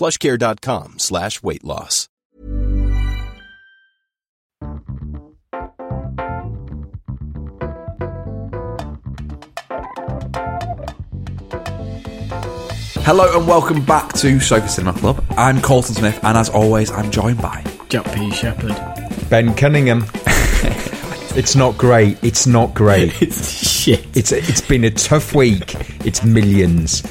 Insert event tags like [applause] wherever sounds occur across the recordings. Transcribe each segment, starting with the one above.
plushcare.com slash weight loss. Hello and welcome back to Sofa Cinema Club. I'm Colson Smith, and as always, I'm joined by Jack P. Shepherd. Ben Cunningham. It's not great. It's not great. [laughs] It's shit. It's it's been a tough week. It's millions.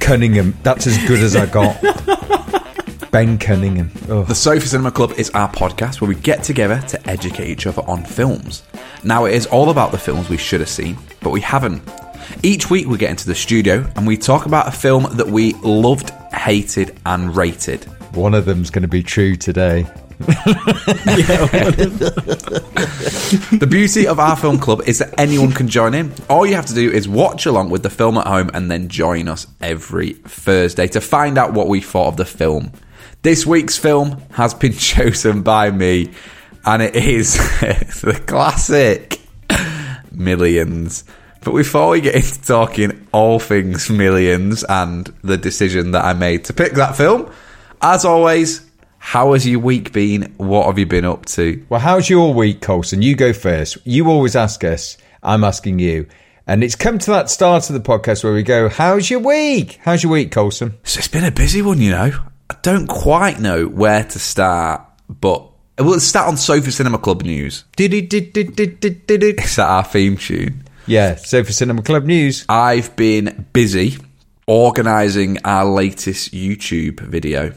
Cunningham. That's as good as I got. [laughs] Ben Cunningham. Oh. The Sofa Cinema Club is our podcast where we get together to educate each other on films. Now, it is all about the films we should have seen, but we haven't. Each week, we get into the studio and we talk about a film that we loved, hated, and rated. One of them's going to be true today. [laughs] The beauty of our film club is that anyone can join in. All you have to do is watch along with the film at home and then join us every Thursday to find out what we thought of the film. This week's film has been [laughs] chosen by me, and it is [laughs] the classic Millions. But before we get into talking all things Millions and the decision that I made to pick that film, as always, how has your week been? What have you been up to? Well, how's your week, Colson? You go first. You always ask us. I'm asking you. And it's come to that start of the podcast where we go, How's your week? How's your week, Colson? So it's been a busy one, you know. I don't quite know where to start, but we'll start on Sofa Cinema Club news. Is that our theme tune? Yeah, so for Cinema Club News. I've been busy organising our latest YouTube video,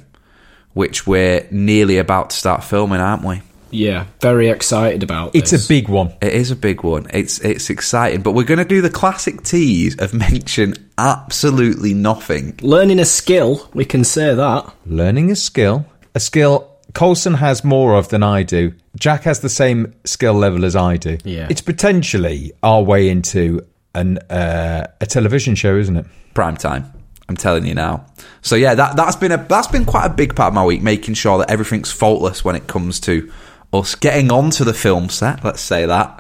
which we're nearly about to start filming, aren't we? Yeah, very excited about It's this. a big one. It is a big one. It's it's exciting, but we're going to do the classic tease of [laughs] mention absolutely nothing. Learning a skill, we can say that. Learning a skill. A skill Colson has more of than I do. Jack has the same skill level as I do. Yeah. It's potentially our way into an uh, a television show, isn't it? prime time. I'm telling you now. So yeah, that that's been a that's been quite a big part of my week, making sure that everything's faultless when it comes to us getting onto the film set. Let's say that,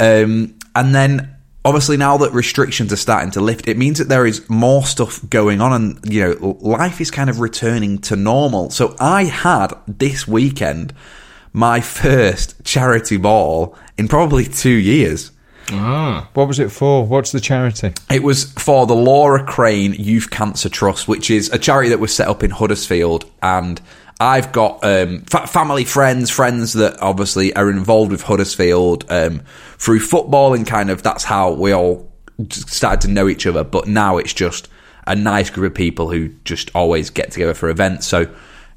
um, and then obviously now that restrictions are starting to lift, it means that there is more stuff going on, and you know life is kind of returning to normal. So I had this weekend my first charity ball in probably two years. What was it for? What's the charity? It was for the Laura Crane Youth Cancer Trust, which is a charity that was set up in Huddersfield. And I've got um, fa- family, friends, friends that obviously are involved with Huddersfield um, through football, and kind of that's how we all started to know each other. But now it's just a nice group of people who just always get together for events. So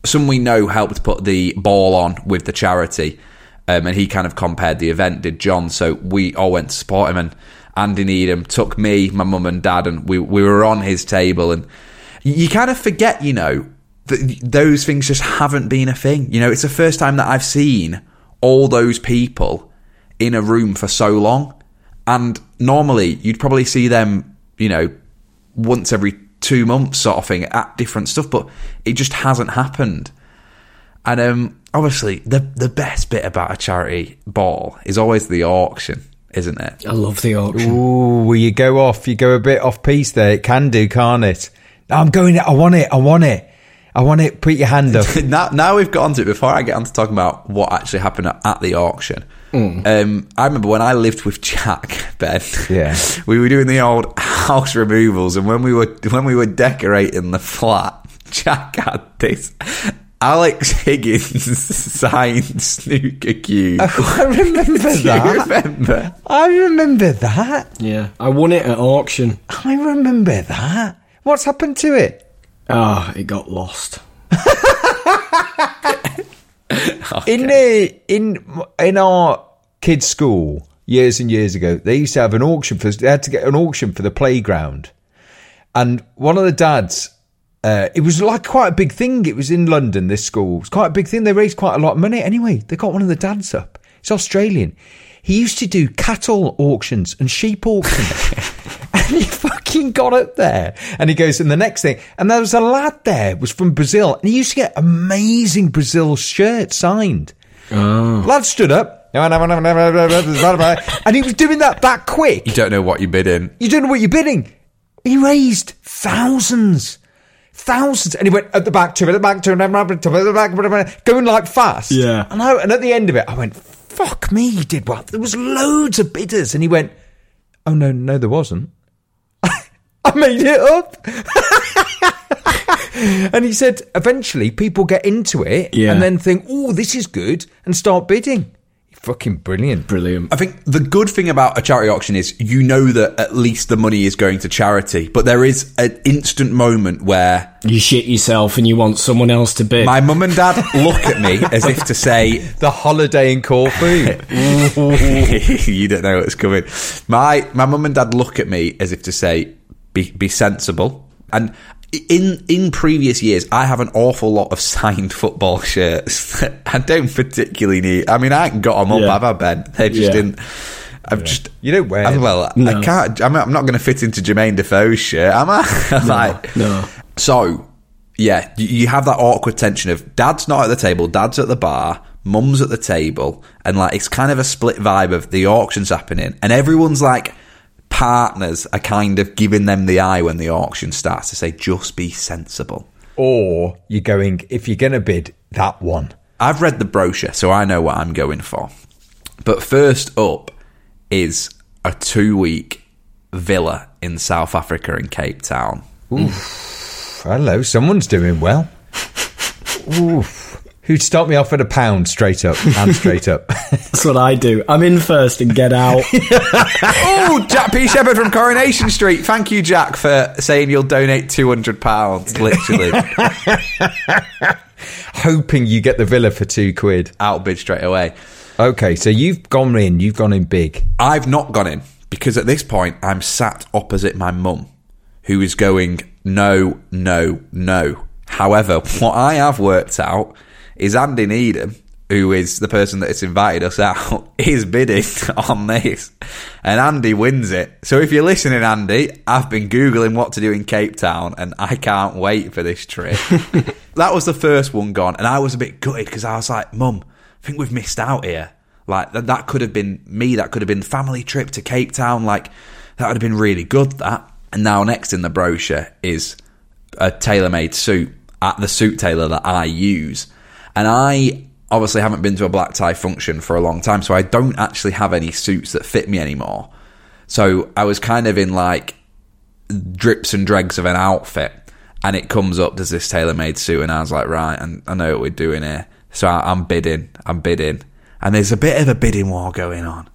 someone we know helped put the ball on with the charity. Um, and he kind of compared the event, did John. So we all went to support him, and Andy Needham took me, my mum and dad, and we we were on his table. And you kind of forget, you know, that those things just haven't been a thing. You know, it's the first time that I've seen all those people in a room for so long. And normally you'd probably see them, you know, once every two months sort of thing at different stuff, but it just hasn't happened. And um, obviously, the the best bit about a charity ball is always the auction, isn't it? I love the auction. Ooh, well, you go off. You go a bit off piece there. It can do, can't it? I'm going. I want it. I want it. I want it. Put your hand up. [laughs] now, now we've got onto it. Before I get on to talking about what actually happened at, at the auction, um, I remember when I lived with Jack [laughs] Ben. Yeah. [laughs] we were doing the old house removals, and when we were when we were decorating the flat, Jack had this Alex Higgins [laughs] signed snooker cue. I remember [laughs] Do you that. remember? I remember that. Yeah. I won it at auction. I remember that. What's happened to it? Ah, it got lost. [laughs] In the in in our kids' school years and years ago, they used to have an auction for. They had to get an auction for the playground, and one of the dads. Uh, it was like quite a big thing. It was in London. This school it was quite a big thing. They raised quite a lot of money. Anyway, they got one of the dads up. It's Australian. He used to do cattle auctions and sheep auctions. [laughs] and he fucking got up there. And he goes, and the next thing, and there was a lad there, was from Brazil, and he used to get amazing Brazil shirts signed. Oh. Lad stood up. And he was doing that that quick. You don't know what you're bidding. You don't know what you're bidding. He raised thousands. Thousands. And he went at the back to it, at the back to it, at the back, going like fast. Yeah. And, I, and at the end of it, I went, fuck me, he did what? There was loads of bidders. And he went, oh, no, no, there wasn't. [laughs] I made it up. [laughs] and he said, eventually people get into it Yeah. and then think, oh, this is good, and start bidding. Fucking brilliant. Brilliant. I think the good thing about a charity auction is you know that at least the money is going to charity, but there is an instant moment where You shit yourself and you want someone else to bid. my mum and dad look at me as if to say, The holiday in Corfu. [laughs] you don't know what's coming. My my mum and dad look at me as if to say, "Be be sensible." And in in previous years, I have an awful lot of [laughs] signed football shirts. that [laughs] I don't particularly need. I mean, I haven't got them up, Yeah. have I, Ben? [laughs] They just Yeah. didn't. I've just. You don't wear Well, No. I can't. I'm, I'm not going to fit into Jermaine Defoe's shirt, am I? like, no. so, yeah, you- you have that awkward tension of dad's not at the table, dad's at the bar, mum's at the table, and like it's kind of a split vibe of the auction's happening, and everyone's like partners are kind of giving them the eye when the auction starts to say, just be sensible. or you're going if you're going to bid that one. I've read the brochure, so I know what I'm going for. But first up is a two week villa in South Africa in Cape Town. Oof. Hello, someone's doing well. Oof. Who'd start me off at a pound straight up and straight up? [laughs] That's what I do. I'm in first and get out. [laughs] oh, Jack P. Shepherd from Coronation Street. Thank you, Jack, for saying you'll donate £200, [laughs] literally. Hoping you get the villa for two quid. Outbid straight away. Okay, so you've gone in, you've gone in big. I've not gone in because at this point I'm sat opposite my mum who is going, no, no, no. However, what I have worked out is Andy Needham, who is the person that has invited us out, [laughs] is bidding [laughs] on this. And Andy wins it. So if you're listening, Andy, I've been Googling what to do in Cape Town and I can't wait for this trip. [laughs] that was the first one gone. And I was a bit gutted because I was like, Mum, I think we've missed out here. Like that, that could have been me. That could have been family trip to Cape Town. Like that would have been really good. That. And now next in the brochure is a tailor-made suit at the suit tailor that I use. And I obviously haven't been to a black tie function for a long time, so I don't actually have any suits that fit me anymore. So I was kind of in like drips and dregs of an outfit, and it comes up as this tailor-made suit, and I was like, right, and I know what we're doing here. So I, I'm bidding, I'm bidding, and there's a bit of a bidding war going on,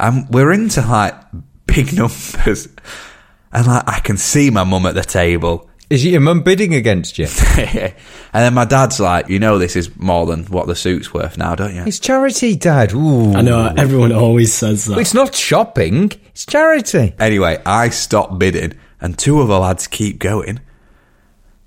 and we're into like big [laughs] numbers, and like I can see my mum at the table. Is your mum bidding against you? [laughs] and then my dad's like, you know, this is more than what the suit's worth now, don't you? it's charity, Dad. Ooh. I know everyone always says that. It's not shopping, it's charity. Anyway, I stop bidding, and two of the lads keep going.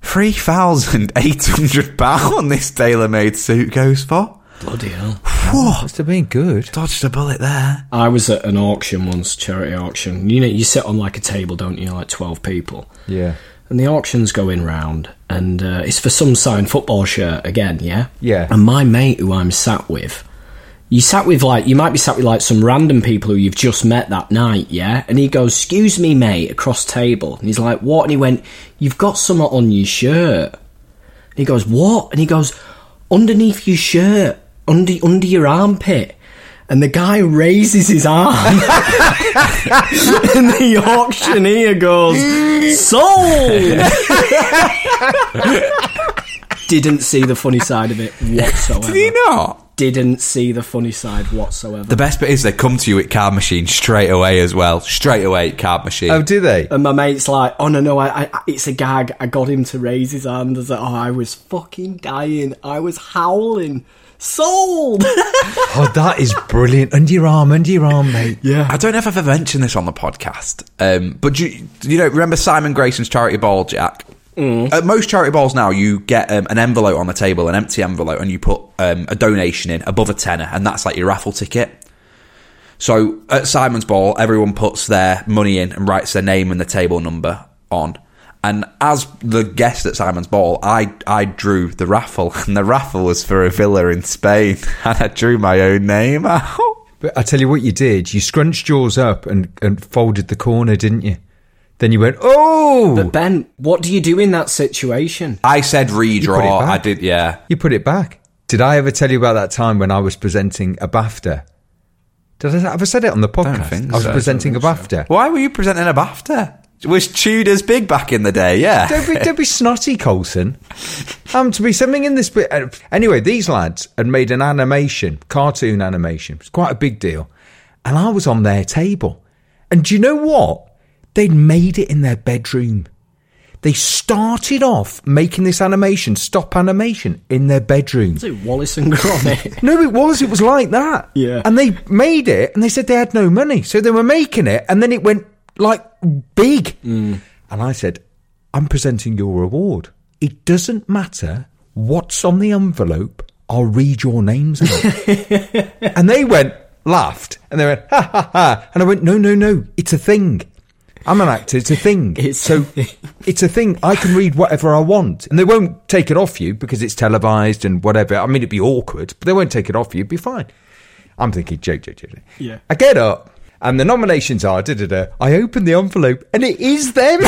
Three thousand eight hundred pound this tailor-made suit goes for. Bloody hell. What? Must have been good. Dodged a bullet there. I was at an auction once, charity auction. You know, you sit on like a table, don't you? Like 12 people. Yeah. And the auction's going round, and uh, it's for some signed football shirt again, yeah? Yeah. And my mate who I'm sat with, you sat with like, you might be sat with like some random people who you've just met that night, yeah? And he goes, Excuse me, mate, across table. And he's like, What? And he went, You've got something on your shirt. And he goes, What? And he goes, Underneath your shirt, under, under your armpit. And the guy raises his arm. [laughs] and the auctioneer goes, Sold! [laughs] Didn't see the funny side of it whatsoever. Did you not? Didn't see the funny side whatsoever. The best bit is they come to you at card machine straight away as well. Straight away at card machine. Oh, do they? and my mate's like, "Oh no, no, I, I, it's a gag. I got him to raise his hand." I was like, "Oh, I was fucking dying. I was howling. Sold." [laughs] Oh, that is brilliant. Under your arm, under your arm, mate. yeah. I don't know if I've ever mentioned this on the podcast, um, but do you, you know, remember Simon Grayson's charity ball, Jack? At most charity balls now, you get um, an envelope on the table, an empty envelope, and you put um, a donation in above a tenner, and that's like your raffle ticket. So at Simon's ball, everyone puts their money in and writes their name and the table number on. And as the guest at Simon's ball, I I drew the raffle, [laughs] and the raffle was for a villa in Spain, [laughs] and I drew my own name out. But I tell you what you did. You scrunched yours up and, and folded the corner, didn't you? Then you went, oh! But Ben, what do you do in that situation? I said redraw. back. I did, yeah. you put it back. Did I ever tell you about that time when I was presenting a BAFTA? Did I ever I said it on the podcast? think I was so. presenting a BAFTA. Why were you presenting a BAFTA? Was Tudors big back in the day? Yeah. Don't be, don't be snotty, Colson. Um, to be something in this bit. uh, Anyway, these lads had made an animation, cartoon animation. It's quite a big deal. And I was on their table. And do you know what? They'd made it in their bedroom. They started off making this animation, stop animation, in their bedroom. Is it Wallace and Gromit? [laughs] No, it was. It was like that. Yeah. And they made it, and they said they had no money, so they were making it, and then it went like big. Mm. And I said, "I'm presenting your award. It doesn't matter what's on the envelope. I'll read your names out." [laughs] and they went, laughed, and they went, "Ha ha ha!" And I went, "No, no, no. It's a thing." I'm an actor. It's a thing. [laughs] It's so a thing. [laughs] it's a thing. I can read whatever I want, and they won't take it off you because it's televised and whatever. I mean, it'd be awkward, but they won't take it off you. It'd be fine. I'm thinking, joke, joke. joke. Yeah. I get up, and the nominations are. Da, da, da. I opened the envelope, and it is them. [laughs] and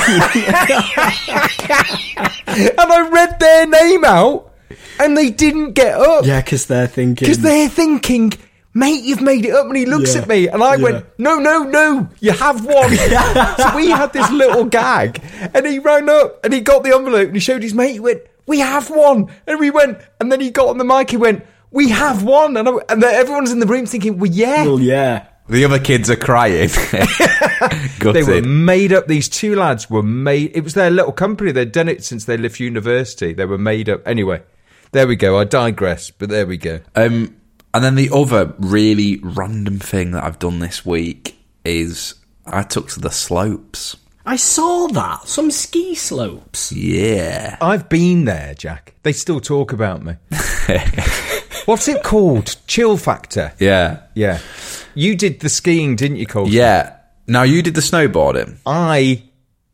I read their name out, and they didn't get up yeah, because they're thinking. because they're thinking. Mate, you've made it up, and he looks Yeah. at me, and I Yeah. went, "No, no, no, you have one." [laughs] so we had this little gag, and he ran up and he got the envelope and he showed his mate. He went, "We have one," and we went, and then he got on the mic. He went, "We have one," and I, and everyone's in the room thinking, "Well, yeah." Well, yeah. The other kids are crying. [laughs] They were made up. These two lads were made. It was their little company. They'd done it since they left university. They were made up. Anyway, there we go. I digress, but there we go. Um, and then the other really random thing that I've done this week is I took to the slopes. I saw that. Some ski slopes. Yeah. I've been there, Jack. They still talk about me. [laughs] What's it called? Chill Factore. Yeah. Yeah. You did the skiing, didn't you, Cole? Yeah. Now you did the snowboarding. I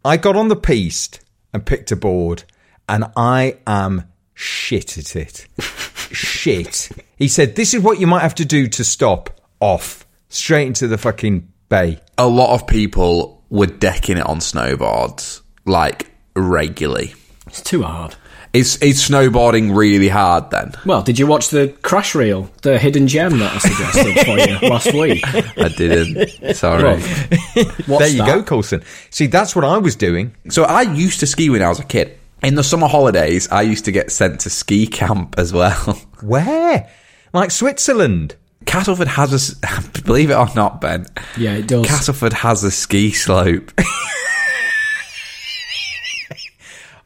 I got on the piste and picked a board, and I am shit at it. [laughs] shit. He said, "This is what you might have to do to stop." Off straight into the fucking bay. A lot of people were decking it on snowboards like regularly. It's too hard. Is is snowboarding really hard then? Well, did you watch the crash reel, the hidden gem that I suggested for you [laughs] last week? I didn't. Sorry. Well, [laughs] there you that? go, Colson. See, that's what I was doing. So I used to ski when I was a kid. In the summer holidays, I used to get sent to ski [laughs] camp as well. Where? Like Switzerland. Castleford has a, believe it or not, Ben. Yeah, it does. Castleford has a ski slope.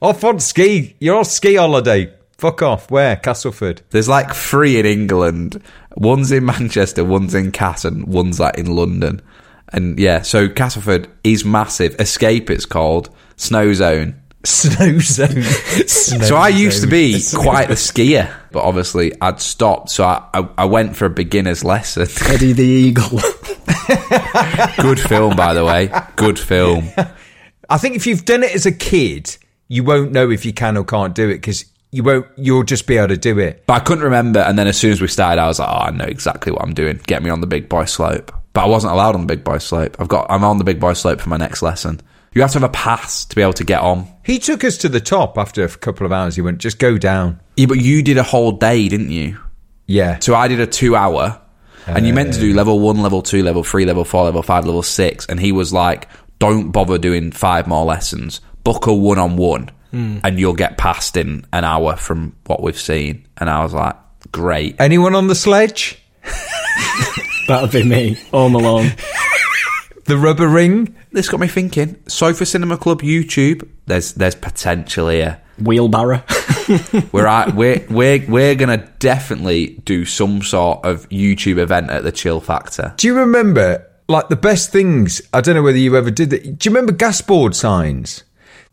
Off on ski. You're on ski holiday. Fuck off. Where? Castleford. There's like three in England. One's in Manchester, one's in Cass, and one's like in London. And yeah, so Castleford is massive. Xscape, it's called Snow Zone. Snow zone. [laughs] So I used to be quite a skier, but obviously I'd stopped. So I, I, I went for a beginner's lesson. Eddie the Eagle. Good film, by the way. Good film. [laughs] I think if you've done it as a kid, you won't know if you can or can't do it because you won't. You'll just be able to do it. But I couldn't remember. And then as soon as we started, I was like, oh, I know exactly what I'm doing. Get me on the big boy slope. But I wasn't allowed on the big boy slope. I've got, I'm on the big boy slope for my next lesson. You have to have a pass to be able to get on. He took us to the top after a couple of hours. He went, just go down. Yeah, but you did a whole day, didn't you? Yeah. So I did a two hour, and you meant to do uh. level one, level two, level three, level four, level five, level six. And he was like, don't bother doing five more lessons. Book a one on one. and you'll get past in an hour from what we've seen. And I was like, great. Anyone on the sledge? [laughs] That'll be me. Home Alone. [laughs] The rubber ring? This got me thinking. Sofa Cinema Club YouTube. There's there's potential here. Wheelbarrow. [laughs] We're at, we're we're we're gonna definitely do some sort of YouTube event at the Chill Factore. Do you remember, like, the best things? I don't know whether you ever did that. Do you remember gas board signs?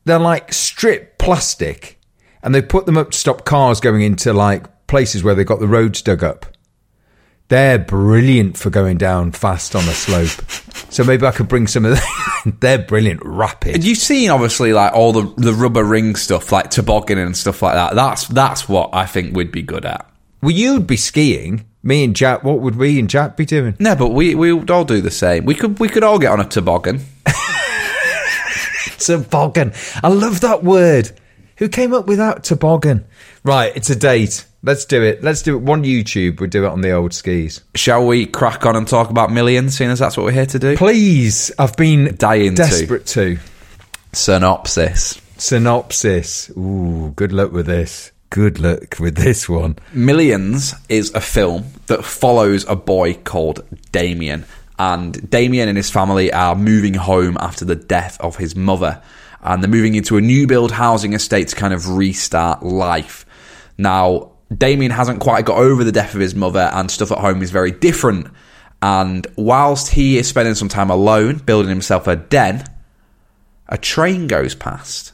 They're like strip plastic and they put them up to stop cars going into, like, places where they've got the roads dug up. They're brilliant for going down fast on a slope. So maybe I could bring some of them. [laughs] They're brilliant, rapid. You've seen obviously like all the the rubber ring stuff, like tobogganing and stuff like that. That's that's what I think we'd be good at. Well, you'd be skiing. Me and Jack, what would we and Jack be doing? No, but we we would all do the same. We could we could all get on a toboggan. [laughs] Toboggan. I love that word. Who came up with that toboggan? Right, it's a date. Let's do it. Let's do it. One YouTube. We'll do it on the old skis. Shall we crack on and talk about millions, seeing as that's what we're here to do? Please, I've been Dying to. desperate to. Synopsis. Synopsis. Ooh, good luck with this. Good luck with this one. Millions is a film that follows a boy called Damien. And Damien and his family are moving home after the death of his mother. And they're moving into a new build housing estate to kind of restart life. Now, Damien hasn't quite got over the death of his mother, and stuff at home is very different. And whilst he is spending some time alone, building himself a den, a train goes past,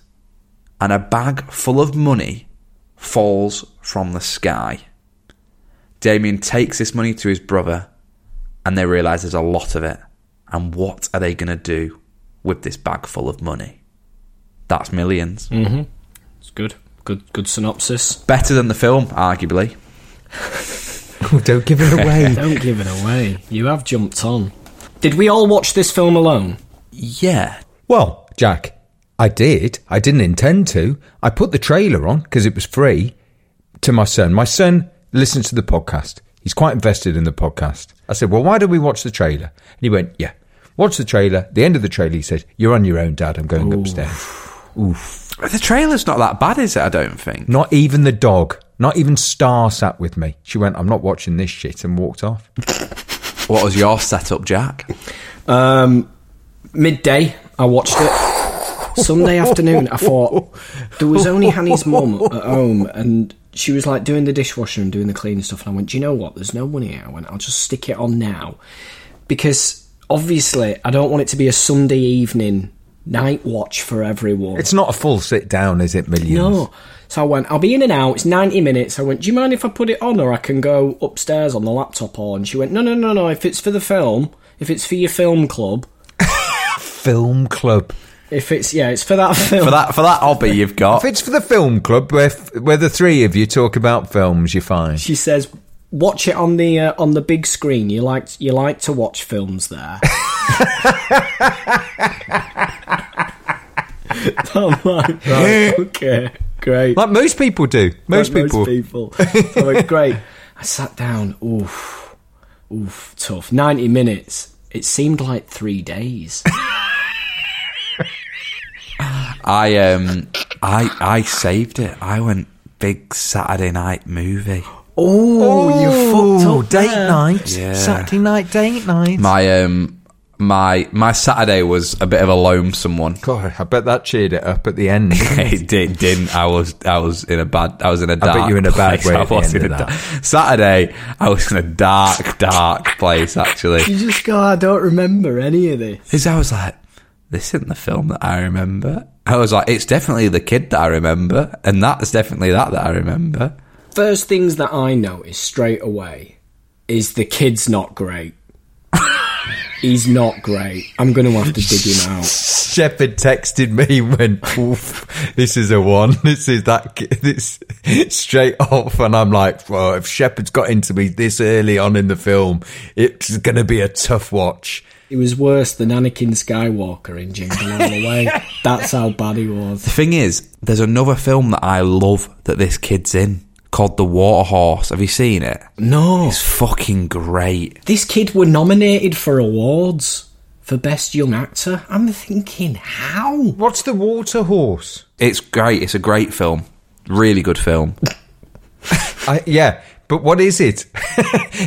and a bag full of money falls from the sky. Damien takes this money to his brother, and they realise there's a lot of it. And what are they going to do with this bag full of money? That's millions. Mm-hmm. It's good. Good good synopsis. Better than the film, arguably. [laughs] Oh, don't give it away. [laughs] Don't give it away. You have jumped on. Did we all watch this film alone? Yeah. well, Jack, I did. I didn't intend to. I put the trailer on because it was free to my son. My son listens to the podcast. He's quite invested in the podcast. I said, well, why don't we watch the trailer? And he went, yeah. Watch the trailer. The end of the trailer, he said, you're on your own, Dad. I'm going upstairs. Oof. The trailer's not that bad, is it? I don't think. Not even the dog, not even Star sat with me. She went, I'm not watching this shit and walked off. [laughs] What was your setup, Jack? Um, midday, I watched it. Sunday afternoon, I thought there was only Hanny's mum at home, and she was like doing the dishwasher and doing the cleaning stuff. And I went, "Do you know what? There's no money here." I went, "I'll just stick it on now," because obviously I don't want it to be a Sunday evening night watch for everyone. It's not a full sit down, is it, Millions? No. So I went, I'll be in and out. It's 90 minutes. I went, Do you mind if I put it on or I can go upstairs on the laptop or? And she went, No, no, no, no. If it's for the film, if it's for your film club, [laughs] Film club. If it's, yeah, it's for that film. For that for that hobby you've [laughs] got. If it's for the film club, where, where the three of you talk about films, you're fine. She says, Watch it on the uh, on the big screen. You like you like to watch films there. [laughs] I'm like, right, [laughs] okay, great. Like most people do. Most Like people. Most people. So I went, great. I sat down. Oof, oof, tough. Ninety minutes. It seemed like three days. I um I I saved it. I went big Saturday night movie. Oh, you fucked up date there. night. Yeah. Saturday night date night. My um my my Saturday was a bit of a lonesome one. God, I bet that cheered it up at the end. [laughs] it did, didn't. I was I was in a bad I was in a dark bet you were in a bad place. [laughs] way I at the was end in of a that. da- Saturday I was in a dark dark place actually. You just go. I don't remember any of this. Because I was like, this isn't the film that I remember. I was like, it's definitely the kid that I remember, and that's definitely that that I remember. First things that I noticed straight away is the kid's not great. [laughs] He's not great. I'm going to have to dig him out. Shepherd texted me and went, Oof, this is a one. [laughs] This is that. [laughs] This straight off, and I'm like, well, if Shepherd's got into me this early on in the film, it's going to be a tough watch. He was worse than Anakin Skywalker in Jingle All the Way. [laughs] That's how bad he was. The thing is, there's another film that I love that this kid's in called The Water Horse. Have you seen it? No, It's fucking great. this kid were nominated for awards for Best Young Actor. I'm thinking, how? What's the water horse? It's great. It's a great film. Really good film. [laughs] I, yeah, but what is it? [laughs]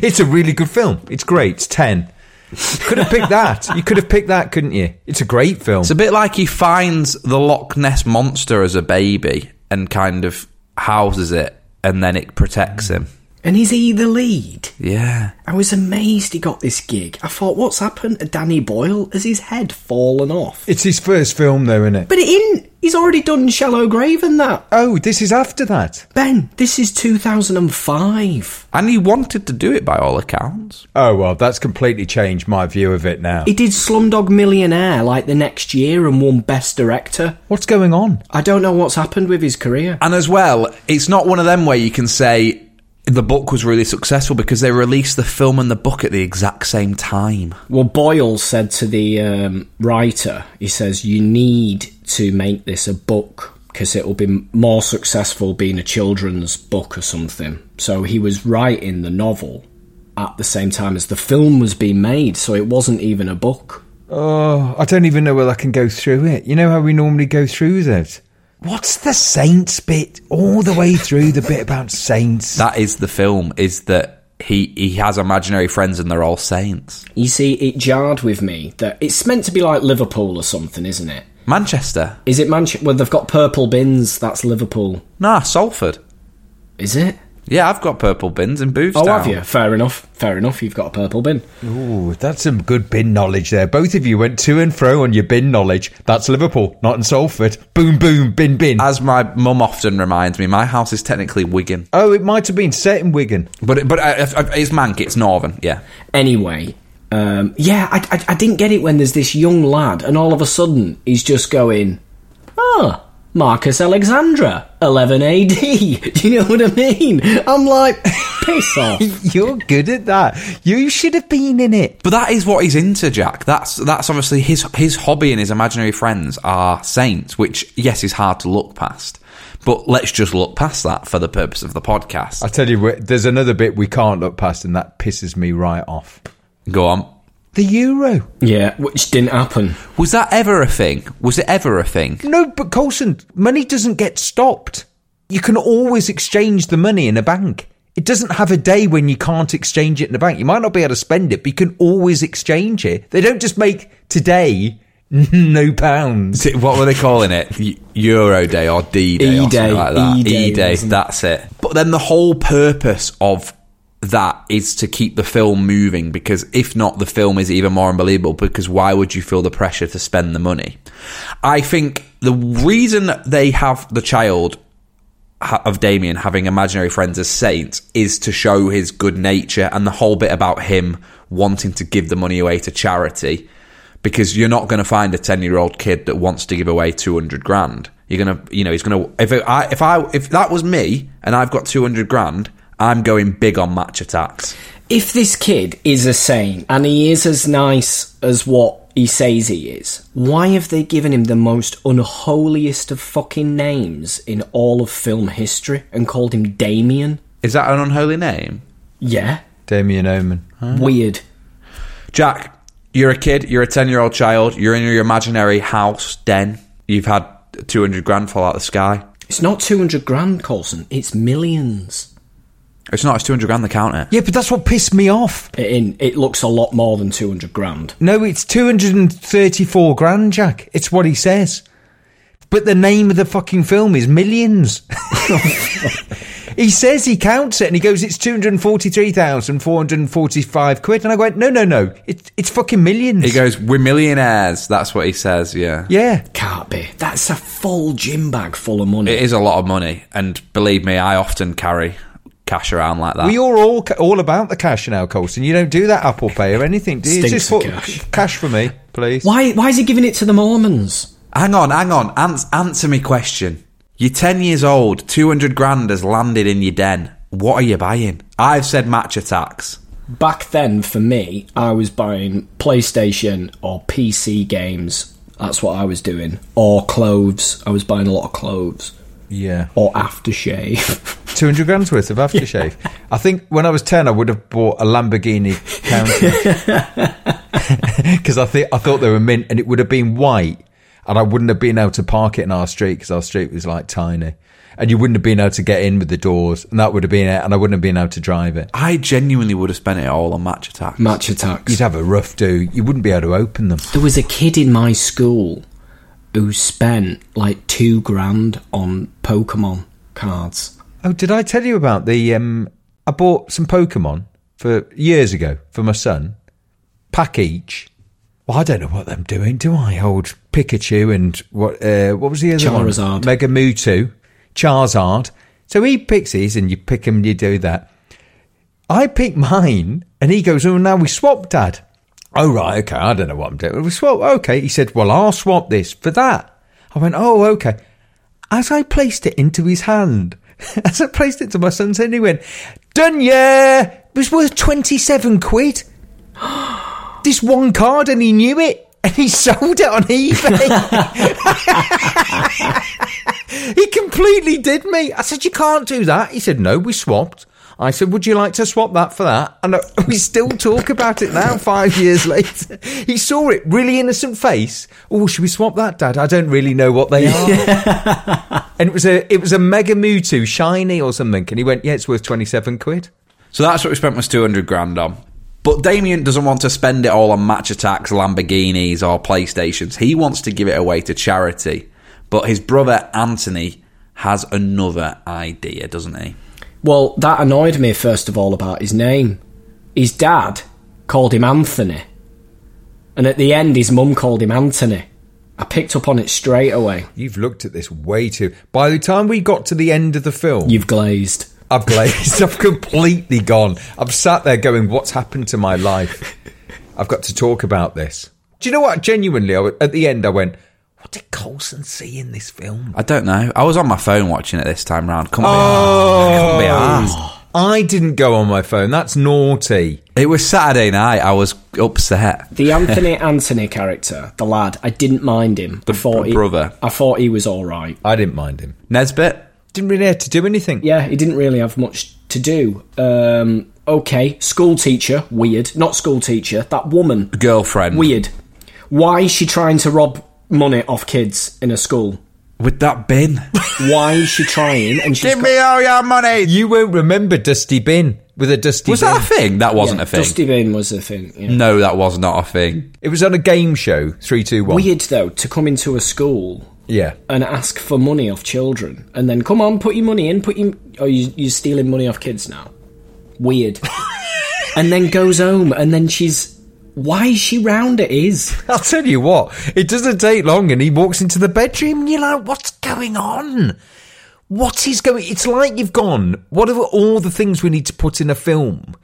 it's a really good film. It's great. It's 10. Could have picked that. You could have picked that, couldn't you? It's a great film. It's a bit like he finds the Loch Ness monster as a baby and kind of houses it, and then it protects him. And is he the lead? Yeah. I was amazed he got this gig. I thought, what's happened to Danny Boyle? Has his head fallen off? It's his first film, though, isn't it? But it in he's already done Shallow Grave and that. Oh, this is after that. Ben, this is 2005. And he wanted to do it by all accounts. Oh, well, that's completely changed my view of it now. He did Slumdog Millionaire like the next year and won Best Director. What's going on? I don't know what's happened with his career. And as well, it's not one of them where you can say the book was really successful because they released the film and the book at the exact same time. Well, Boyle said to the um, writer, he says, you need to make this a book because it will be more successful being a children's book or something. So he was writing the novel at the same time as the film was being made, so it wasn't even a book. Oh, I don't even know whether I can go through it. You know how we normally go through that? What's the saints bit? All the way through the bit about saints. That is the film, is that he, he has imaginary friends and they're all saints. You see, it jarred with me that it's meant to be like Liverpool or something, isn't it? Manchester. Is it Manchester? Well, they've got purple bins. That's Liverpool. Nah, Salford. Is it? Yeah, I've got purple bins in Boothstown. Oh, have you? Fair enough. Fair enough. You've got a purple bin. Ooh, that's some good bin knowledge there. Both of you went to and fro on your bin knowledge. That's Liverpool, not in Salford. Boom, boom, bin, bin. As my mum often reminds me, my house is technically Wigan. oh, it might have been set in Wigan. But, but uh, uh, it's Mank, it's Northern, yeah. Anyway, um, yeah, I, I, I didn't get it when there's this young lad, and all of a sudden he's just going, "Ah, Marcus Alexandra, 11 AD." [laughs] Do you know what I mean? I'm like, [laughs] piss off. [laughs] You're good at that. You should have been in it. But that is what he's into, Jack. That's that's obviously his his hobby and his imaginary friends are saints, which yes is hard to look past. But let's just look past that for the purpose of the podcast. I tell you, what, there's another bit we can't look past, and that pisses me right off. Go on. The euro. Yeah, which didn't happen. Was that ever a thing? Was it ever a thing? No, but Colson, money doesn't get stopped. You can always exchange the money in a bank. It doesn't have a day when you can't exchange it in a bank. You might not be able to spend it, but you can always exchange it. They don't just make today [laughs] no pounds. What were they calling it? Euro Day or D Day or E-Day. like that? E-Day, E Day. wasn't it? That's it. But then the whole purpose of that is to keep the film moving because if not, the film is even more unbelievable. Because why would you feel the pressure to spend the money? I think the reason they have the child of Damien having imaginary friends as saints is to show his good nature and the whole bit about him wanting to give the money away to charity because you're not going to find a 10 year old kid that wants to give away 200 grand you're going to you know he's going to if I if I if that was me and I've got 200 grand I'm going big on Match Attax If this kid is a saint and he is as nice as what he says he is, why have they given him the most unholiest of fucking names in all of film history and called him Damien? is that an unholy name Yeah. Damien Omen. Weird. Jack you're a kid you're a 10 year old child you're in your imaginary house den you've had 200 grand fall out of the sky It's not 200 grand, Colson. It's millions. It's not it's 200 grand the counter Yeah, but that's what pissed me off. In, it looks a lot more than 200 grand. No, it's 234 grand, Jack. It's what he says. But the name of the fucking film is Millions. [laughs] he says he counts it and he goes, it's 243,445 quid. And I went, no, no, no. It's, it's fucking millions. he goes we're millionaires that's what he says yeah yeah. Can't be. That's a full gym bag full of money. It is a lot of money, and believe me, I often carry cash around like that. We are all all about the cash now, Colson. You don't do that Apple Pay or anything, do you? Stinks Just of put cash. cash for me, please. Why, why is he giving it to the Mormons? hang on, hang on. Ans- answer me question. You're 10 years old, 200 grand has landed in your den. What are you buying? I've said Match Attax. Back then, for me, I was buying PlayStation or PC games. That's what I was doing. Or clothes. I was buying a lot of clothes. Yeah. Or aftershave. [laughs] 200 grand's worth of aftershave. [laughs] I think when I was 10, I would have bought a Lamborghini Countach. [laughs] Because I, th- I thought they were mint and it would have been white and I wouldn't have been able to park it in our street because our street was like tiny. And you wouldn't have been able to get in with the doors and that would have been it and I wouldn't have been able to drive it. I genuinely would have spent it all on Match Attax. Match Attax. You'd have a rough do. You wouldn't be able to open them. There was a kid in my school who spent like two grand on Pokemon cards. Oh, did I tell you about the? Um, I bought some Pokemon for years ago for my son, pack each. Well, I don't know what I'm doing, do I? Old Pikachu and what? Uh, what was the other Charizard. one? Mega Mewtwo, Charizard. So he picks his, and you pick him, and you do that. I pick mine, and he goes, "Oh, now we swap, Dad." Oh right, okay. I don't know what I'm doing. We swap. Okay, he said, "Well, I'll swap this for that." I went, "Oh, okay." As I placed it into his hand, [laughs] as I placed it to my son's hand, he went, "Done, yeah." It was worth twenty-seven quid. [gasps] this one card, and he knew it, [laughs] and he sold it on eBay. [laughs] he completely did me. I said, "You can't do that." He said, "No, we swapped." I said, "Would you like to swap that for that?" And uh, [laughs] we still talk about it now, five years later. He saw it, really innocent face. Oh, should we swap that, Dad? I don't really know what they are. and it was a it was a Mega Mewtwo shiny or something. And he went, "Yeah, it's worth twenty seven quid." So that's what we spent was 200 grand on. But Damien doesn't want to spend it all on Match Attax, Lamborghinis, or PlayStations. He wants to give it away to charity. But his brother Anthony has another idea, doesn't he? Well, that annoyed me first of all about his name. His dad called him Anthony, and at the end, his mum called him Anthony. I picked up on it straight away. You've looked at this way too. By the time we got to the end of the film, You've glazed. I've glazed. [laughs] I've completely gone. I've sat there going, "What's happened to my life?" I've got to talk about this. Do you know what? Genuinely, I at the end, I went, "What did Colson see in this film?" I don't know. I was on my phone watching it this time round. Couldn't be arsed. Couldn't be arsed. I didn't go on my phone. That's naughty. It was Saturday night. I was upset. The Anthony [laughs] Anthony character, the lad, I didn't mind him. The I thought he- brother. I thought he was all right. I didn't mind him. Nesbitt? Didn't really have to do anything. Yeah, he didn't really have much to do. Um, okay, school teacher, weird. Not school teacher, that woman, Girlfriend. weird. Why is she trying to rob money off kids in a school? With that bin. [laughs] Why is she trying? And she's Give me all your money. You won't remember Dusty Bin with a Dusty Was Bin. that a thing? That wasn't yeah, a thing. Dusty Bin was a thing. Yeah. No, that was not a thing. It was on a game show. Three, two, one. Weird though to come into a school Yeah. and ask for money off children, and then come on, put your money in. Put your. Oh, you, you're stealing money off kids now. Weird. [laughs] and then goes home, and then she's. Why is she round at his? [laughs] I'll tell you what. It doesn't take long, and he walks into the bedroom, and you're like, "What's going on? What is going?" It's like you've gone. What are all the things we need to put in a film?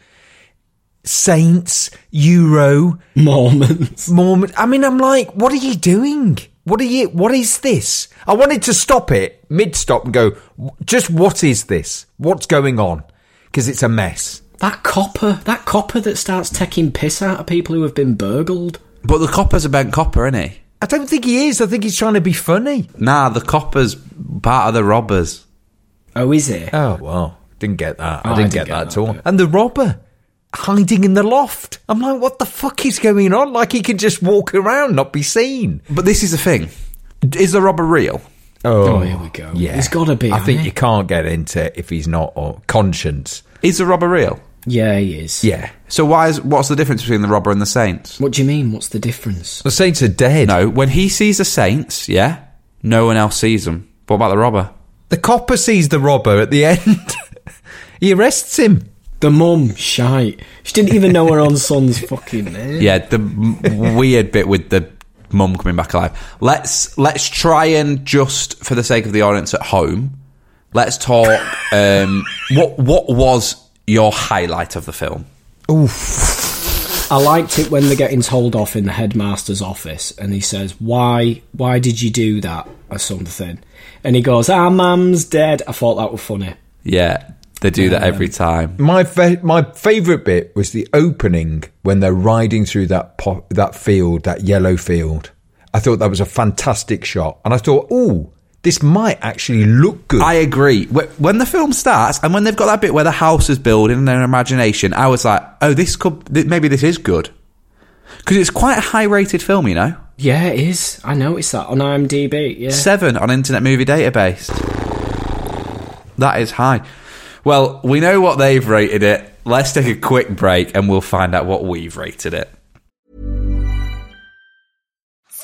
Saints, Euro, Mormons. [laughs] Mormon. I mean, I'm like, what are you doing? What are you? What is this? I wanted to stop it mid stop and go, just what is this? What's going on? Because it's a mess. That copper, that copper that starts taking piss out of people who have been burgled. But the copper's a bent copper, isn't he? I don't think he is. I think he's trying to be funny. Nah, the copper's part of the robbers. Oh, is it? Oh well, didn't get that. Oh, I Oh, didn't I get, didn't get that at all. bit. And the robber hiding in the loft. I'm like, what the fuck is going on? Like he can just walk around, not be seen. But this is the thing. Is the robber real? Oh, oh here we go. Yeah, He's gotta be, I think hasn't you can't get into it if he's not or conscience. Is the robber real? Yeah, he is. Yeah, So why is what's the difference between the robber and the saints? What do you mean? What's the difference? the saints are dead. No, when he sees the saints, yeah, no one else sees them. What about the robber? The copper sees the robber at the end. [laughs] he arrests him. The mum, shite. She didn't even know her own son's fucking [laughs] name. Yeah, the m- weird bit with the mum coming back alive. Let's let's try and just for the sake of the audience at home, let's talk. Um, what what was your highlight of the film? I liked it when they're getting told off in the headmaster's office, and he says, "Why? Why did you do that?" or something, and he goes, "Our mum's dead." I thought that was funny. Yeah, they do that every time. My fa- my favourite bit was the opening when they're riding through that po- that field, that yellow field. I thought that was a fantastic shot, and I thought, oh, this might actually look good. I agree. When the film starts and when they've got that bit where the house is building in their imagination, I was like, oh, this could, maybe this is good. Because it's quite a high rated film, you know? Yeah, it is. I noticed that on IMDb. Yeah. Seven on Internet Movie Database. That is high. Well, we know what they've rated it. Let's take a quick break and we'll find out what we've rated it.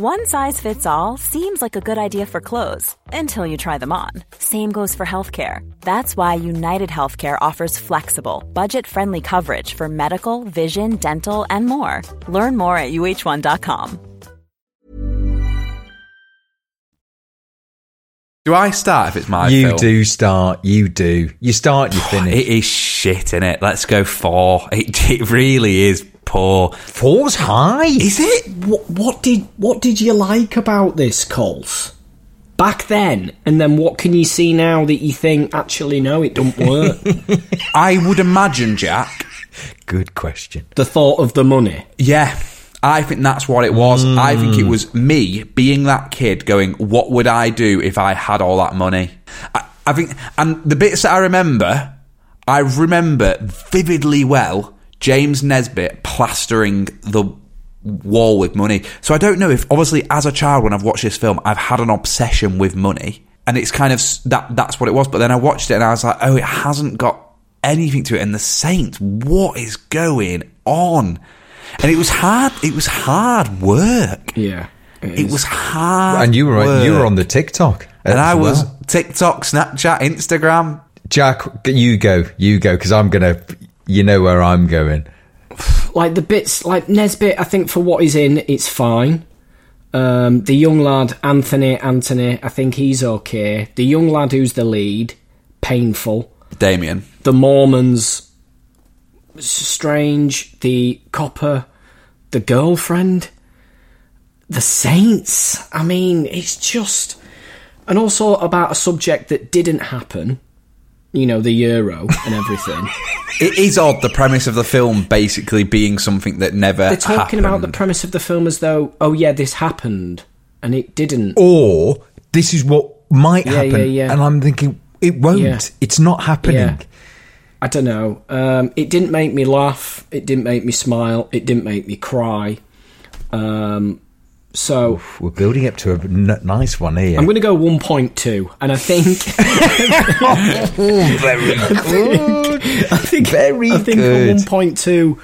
One size fits all seems like a good idea for clothes until you try them on. Same goes for healthcare. That's why United Healthcare offers flexible, budget friendly coverage for medical, vision, dental, and more. Learn more at uhone.com. Do I start if it's my you film? do start. You do. You start. You finish. It is shit, in it. Let's go four. It, it really is poor. Four's high. Is it? What, what did what did you like about this, Coles? Back then, and then what can you see now that you think actually no, it don't work? [laughs] I would imagine, Jack. Good question. the thought of the money. Yeah, I think that's what it was. I think it mm. was me being that kid going, what would I do if I had all that money? I, I think, and the bits that I remember, I remember vividly well James Nesbitt plastering the wall with money. So I don't know if, obviously, as a child, when I've watched this film, I've had an obsession with money. And it's kind of that that's what it was. But then I watched it and I was like, oh, it hasn't got anything to it. And the Saints, what is going on? And it was hard. It was hard work. Yeah, It was hard. And you were work. you were on the TikTok, and I was well. TikTok, Snapchat, Instagram. Jack. You go. You go because I'm gonna. You know where I'm going. like the bits like Nesbitt. I think for what he's in, it's fine. Um, the young lad Anthony, Anthony, I think he's okay. The young lad who's the lead, painful. Damien. The Mormons, strange. The copper, the girlfriend, the saints. I mean, it's just, and also about a subject that didn't happen. You know, the euro and everything. [laughs] It is odd the premise of the film basically being something that never. They're talking about the premise of the film as though, oh yeah, this happened, and it didn't. Or this is what might Yeah, happen, yeah, yeah. and I'm thinking it won't. It's not happening. I don't know. Um, it didn't make me laugh. It didn't make me smile. It didn't make me cry. Um, so We're building up to a n- nice one here. I'm going to go 1.2, and I think [laughs] [laughs] very good. I think Very I think good. 1.2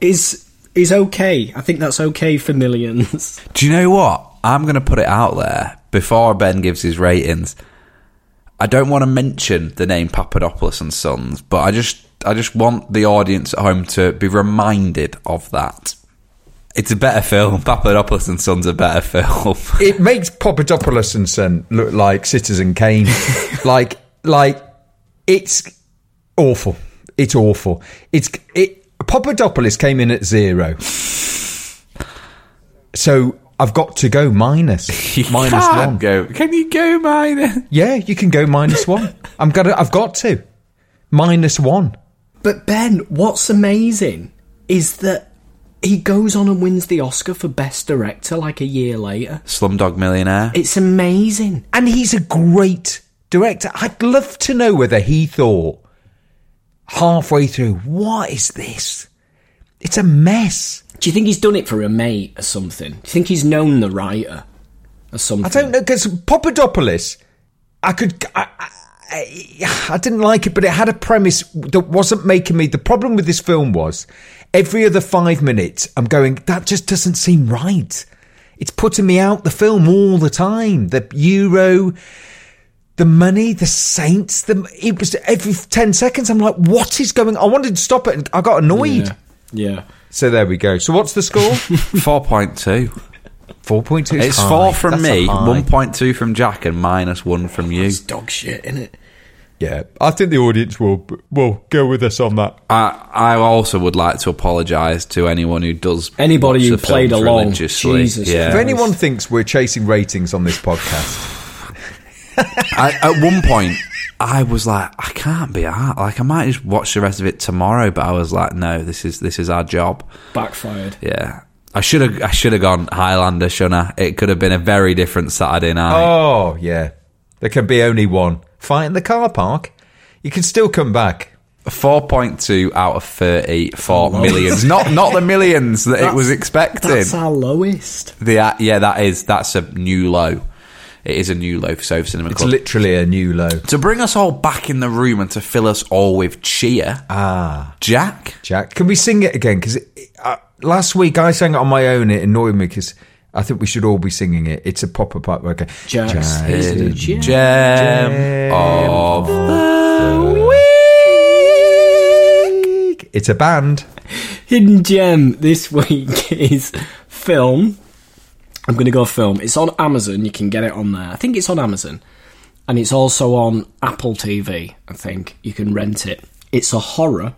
is is okay. I think that's okay for millions. [laughs] Do you know what? I'm going to put it out there before Ben gives his ratings. I don't want to mention the name Papadopoulos and Sons, but I just I just want the audience at home to be reminded of that. It's a better film. Papadopoulos and Sons a better film. [laughs] it makes Papadopoulos and Son look like Citizen Kane. [laughs] like, like it's awful. It's awful. It's it. Papadopoulos came in at zero, so I've got to go minus [laughs] minus Can't one. Go. Can you go minus? Yeah, you can go minus one. I'm gonna. I've got to minus one. But Ben, what's amazing is that he goes on and wins the Oscar for Best Director like a year later. Slumdog Millionaire. It's amazing. And he's a great director. I'd love to know whether he thought halfway through, what is this? It's a mess. Do you think he's done it for a mate or something? Do you think he's known the writer or something? I don't know because Papadopoulos, I could. I, I, I, I didn't like it, but it had a premise that wasn't making me. The problem with this film was every other five minutes, I'm going, that just doesn't seem right. It's putting me out the film all the time. The euro, the money, the saints, the it was every ten seconds. I'm like, what is going? I wanted to stop it, and I got annoyed. Yeah. yeah. So there we go. So what's the score? [laughs] Four point two. Four point two. It's high. four from That's me, one point two from Jack, and minus one from you. It's dog shit, isn't it? Yeah, I think the audience will will go with us on that. I I also would like to apologise to anyone who does Anybody watch who played films along. religiously. Jesus yeah. If anyone thinks we're chasing ratings on this podcast, I, at one point, I was like, I can't be out. Like, I might just watch the rest of it tomorrow. But I was like, no, this is this is our job. Backfired. Yeah, I should have I should have gone Highlander, shouldn't I? It could have been a very different Saturday night. oh yeah, there can be only one. Fight in the car park. You can still come back. Four point two out of thirty for millions. not not the millions that it was expected. That's our lowest. The uh, yeah, that is that's a new low. It is a new low for Sofa Cinema It's Club. literally a new low. to bring us all back in the room and to fill us all with cheer, Ah, Jack. Jack, can we sing it again? Because uh, last week I sang it on my own. It annoyed me because I think we should all be singing it. It's a proper part. Okay, Jack's hidden gem. Gem of the week. It's a band. Hidden gem this week [laughs] is film. I'm going to go film. It's on Amazon. You can get it on there. I think it's on Amazon. And it's also on Apple TV, I think. You can rent it. It's a horror.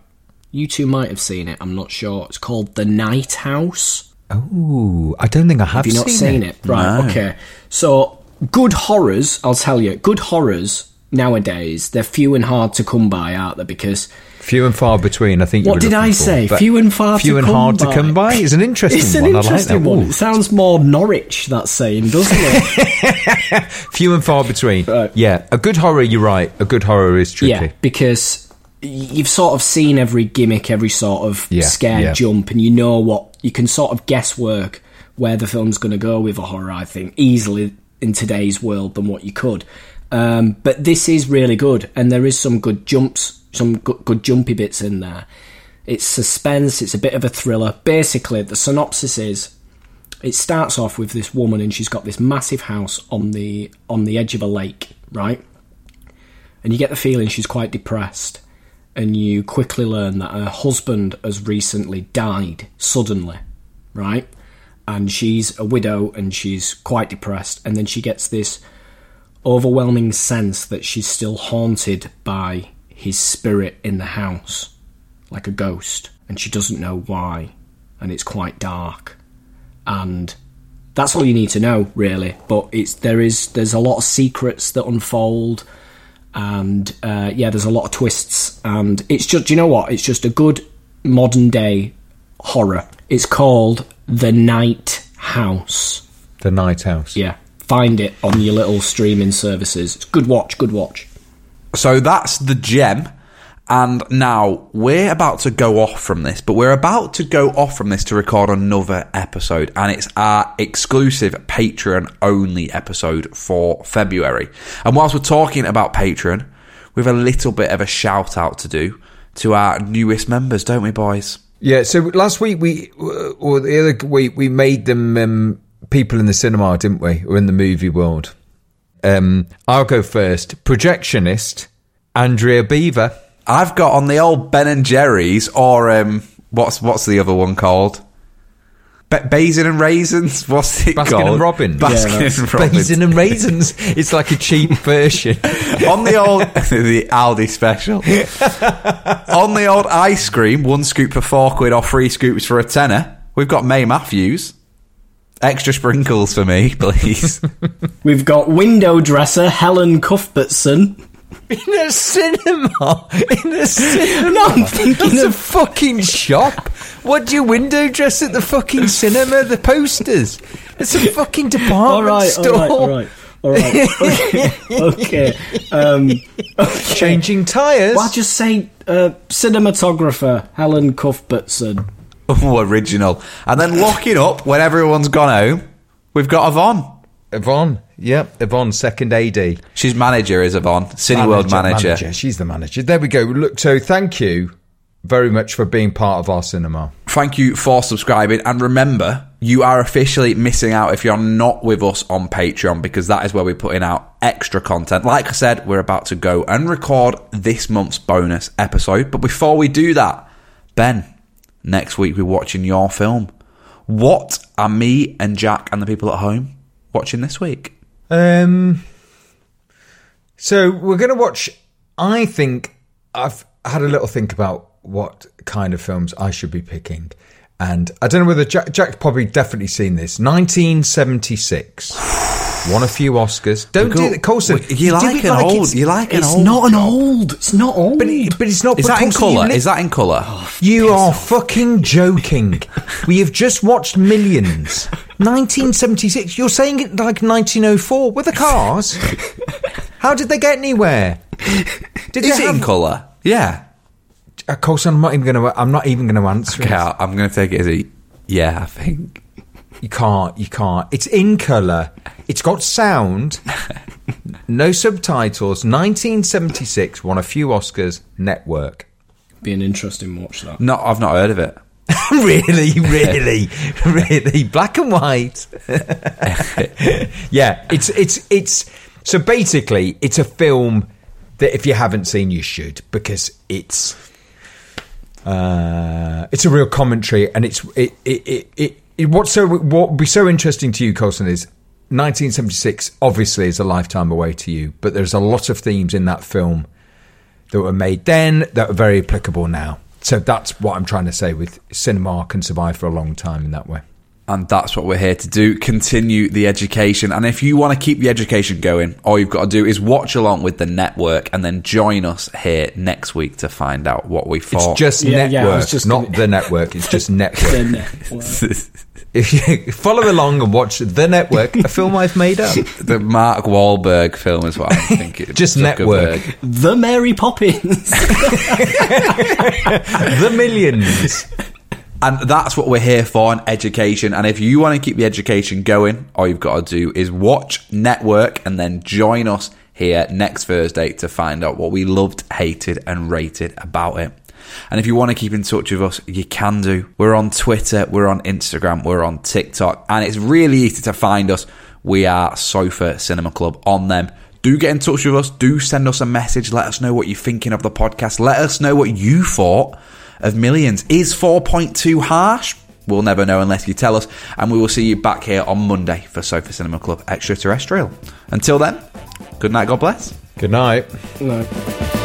You two might have seen it. I'm not sure. It's called The Night House. Oh, I don't think I have, Have you not seen it? Right, No. okay. So, good horrors, I'll tell you, good horrors nowadays, they're few and hard to come by, aren't they? Because Few and far between. I think. you What did I say? But Few and far Few and hard by. to come by is an interesting it's an one. interesting I like that. one. It sounds more Norwich, that saying, doesn't it? [laughs] Few and far between. Right. Yeah, a good horror. You're right. A good horror is tricky. yeah, because you've sort of seen every gimmick, every sort of Yeah, scare yeah. jump, and you know what you can sort of guesswork where the film's going to go with a horror. I think easily in today's world than what you could. Um, but this is really good, and there is some good jumps, some good, good jumpy bits in there. It's suspense. It's a bit of a thriller. Basically, the synopsis is it starts off with this woman and she's got this massive house on the on the edge of a lake, right? And you get the feeling she's quite depressed. And you quickly learn that her husband has recently died suddenly, right? And she's a widow and she's quite depressed. And then she gets this overwhelming sense that she's still haunted by his spirit in the house, like a ghost. And she doesn't know why. And it's quite dark and that's all you need to know really but it's there is there's a lot of secrets that unfold and uh, yeah there's a lot of twists. And it's just do you know what? It's just a good modern day horror. It's called the night house. The Night House. yeah. Find it on your little streaming services. It's good watch good watch. So that's the gem. And now we're about to go off from this, but we're about to go off from this to record another episode, and it's our exclusive Patreon only episode for February. And whilst we're talking about Patreon, we have a little bit of a shout out to do to our newest members, don't we, boys? Yeah, so last week we, or the other week, we made them um, people in the cinema, didn't we? Or in the movie world. Um, I'll go first. Projectionist, Andrea Beaver. I've got on the old Ben and Jerry's, or um, what's what's the other one called? Ba- Basin and raisins. [laughs] What's it Baskin called? and Robbins. Baskin Yeah, and Robbins. Raisin and raisins. it's like a cheap [laughs] version. on the old [laughs] the Aldi special. on the old ice cream, one scoop for four quid or three scoops for a tenner. We've got May Matthews. Extra sprinkles for me, please. we've got window dresser helen cuthbertson in a cinema. In a cinema. No, I'm thinking That's a fucking shop. What do you window dress at the fucking cinema? The posters. It's a fucking department all right store. all right all right all right [laughs] okay, okay. Um, okay. Changing tyres. Well, I'll just say uh, cinematographer Helen Cuthbertson. [laughs] oh, original. And then locking up when everyone's gone home. We've got Yvonne. Yvonne. Yep, Yvonne, second AD. She's manager, is Yvonne. Cineworld manager. She's the manager. There we go. Look, so thank you very much for being part of our cinema. Thank you for subscribing. And remember, you are officially missing out if you're not with us on Patreon because that is where we're putting out extra content. Like I said, we're about to go and record this month's bonus episode. But before we do that, Ben, next week we're watching your film. What are me and Jack and the people at home watching this week? Um, so we're going to watch. I think I've had a little think about what kind of films I should be picking, and I don't know whether Jack, Jack's probably definitely seen this. 1976. Won a few Oscars. Don't do that, Colson. You, like it an old. You like an It's old. not an old. It's not old. But, it, but it's not. Is that in colour? li- Is that in colour? You are fucking joking. [laughs] we have just watched Millions. 1976. You're saying it like 1904 with the cars. [laughs] How did they get anywhere? Did Is they it in have- colour? Yeah. Of course, I'm not even going to. I'm not even going to answer Okay, it. I- I'm going to take it as a yeah. I think You can't. You can't. It's in colour. It's got sound. [laughs] no subtitles. 1976 won a few Oscars. Network. Be an interesting watch that. no. I've not heard of it. [laughs] really, really, really black and white. [laughs] yeah, it's it's it's so basically it's a film that if you haven't seen you should because it's uh it's a real commentary and it's it it it, it, what's so what would be so interesting to you Colson is 1976 obviously is a lifetime away to you but there's a lot of themes in that film that were made then that are very applicable now. So that's what I'm trying to say with cinema can survive for a long time in that way. And that's what we're here to do continue the education. And if you want to keep the education going, all you've got to do is watch along with the network and then join us here next week to find out what we It's just Yeah, yeah, network, was just not gonna- the network. It's just [laughs] network. Then, [laughs] uh, if you [laughs] follow along and watch the network, a film I've made up. [laughs] the Mark Wahlberg film is what I'm thinking. [laughs] Just network. The Mary Poppins. the millions. And that's what we're here for, an education. And if you want to keep the education going, all you've got to do is watch Network and then join us here next Thursday to find out what we loved, hated, and rated about it. And if you want to keep in touch with us, you can do. We're on Twitter, we're on Instagram, we're on TikTok, and it's really easy to find us. We are Sofa Cinema Club on them. Do get in touch with us. Do send us a message. Let us know what you're thinking of the podcast. Let us know what you thought of Millions. Is 4.2 harsh? We'll never know unless you tell us. And we will see you back here on Monday for Sofa Cinema Club Extraterrestrial. Until then, good night, God bless. Good night. no.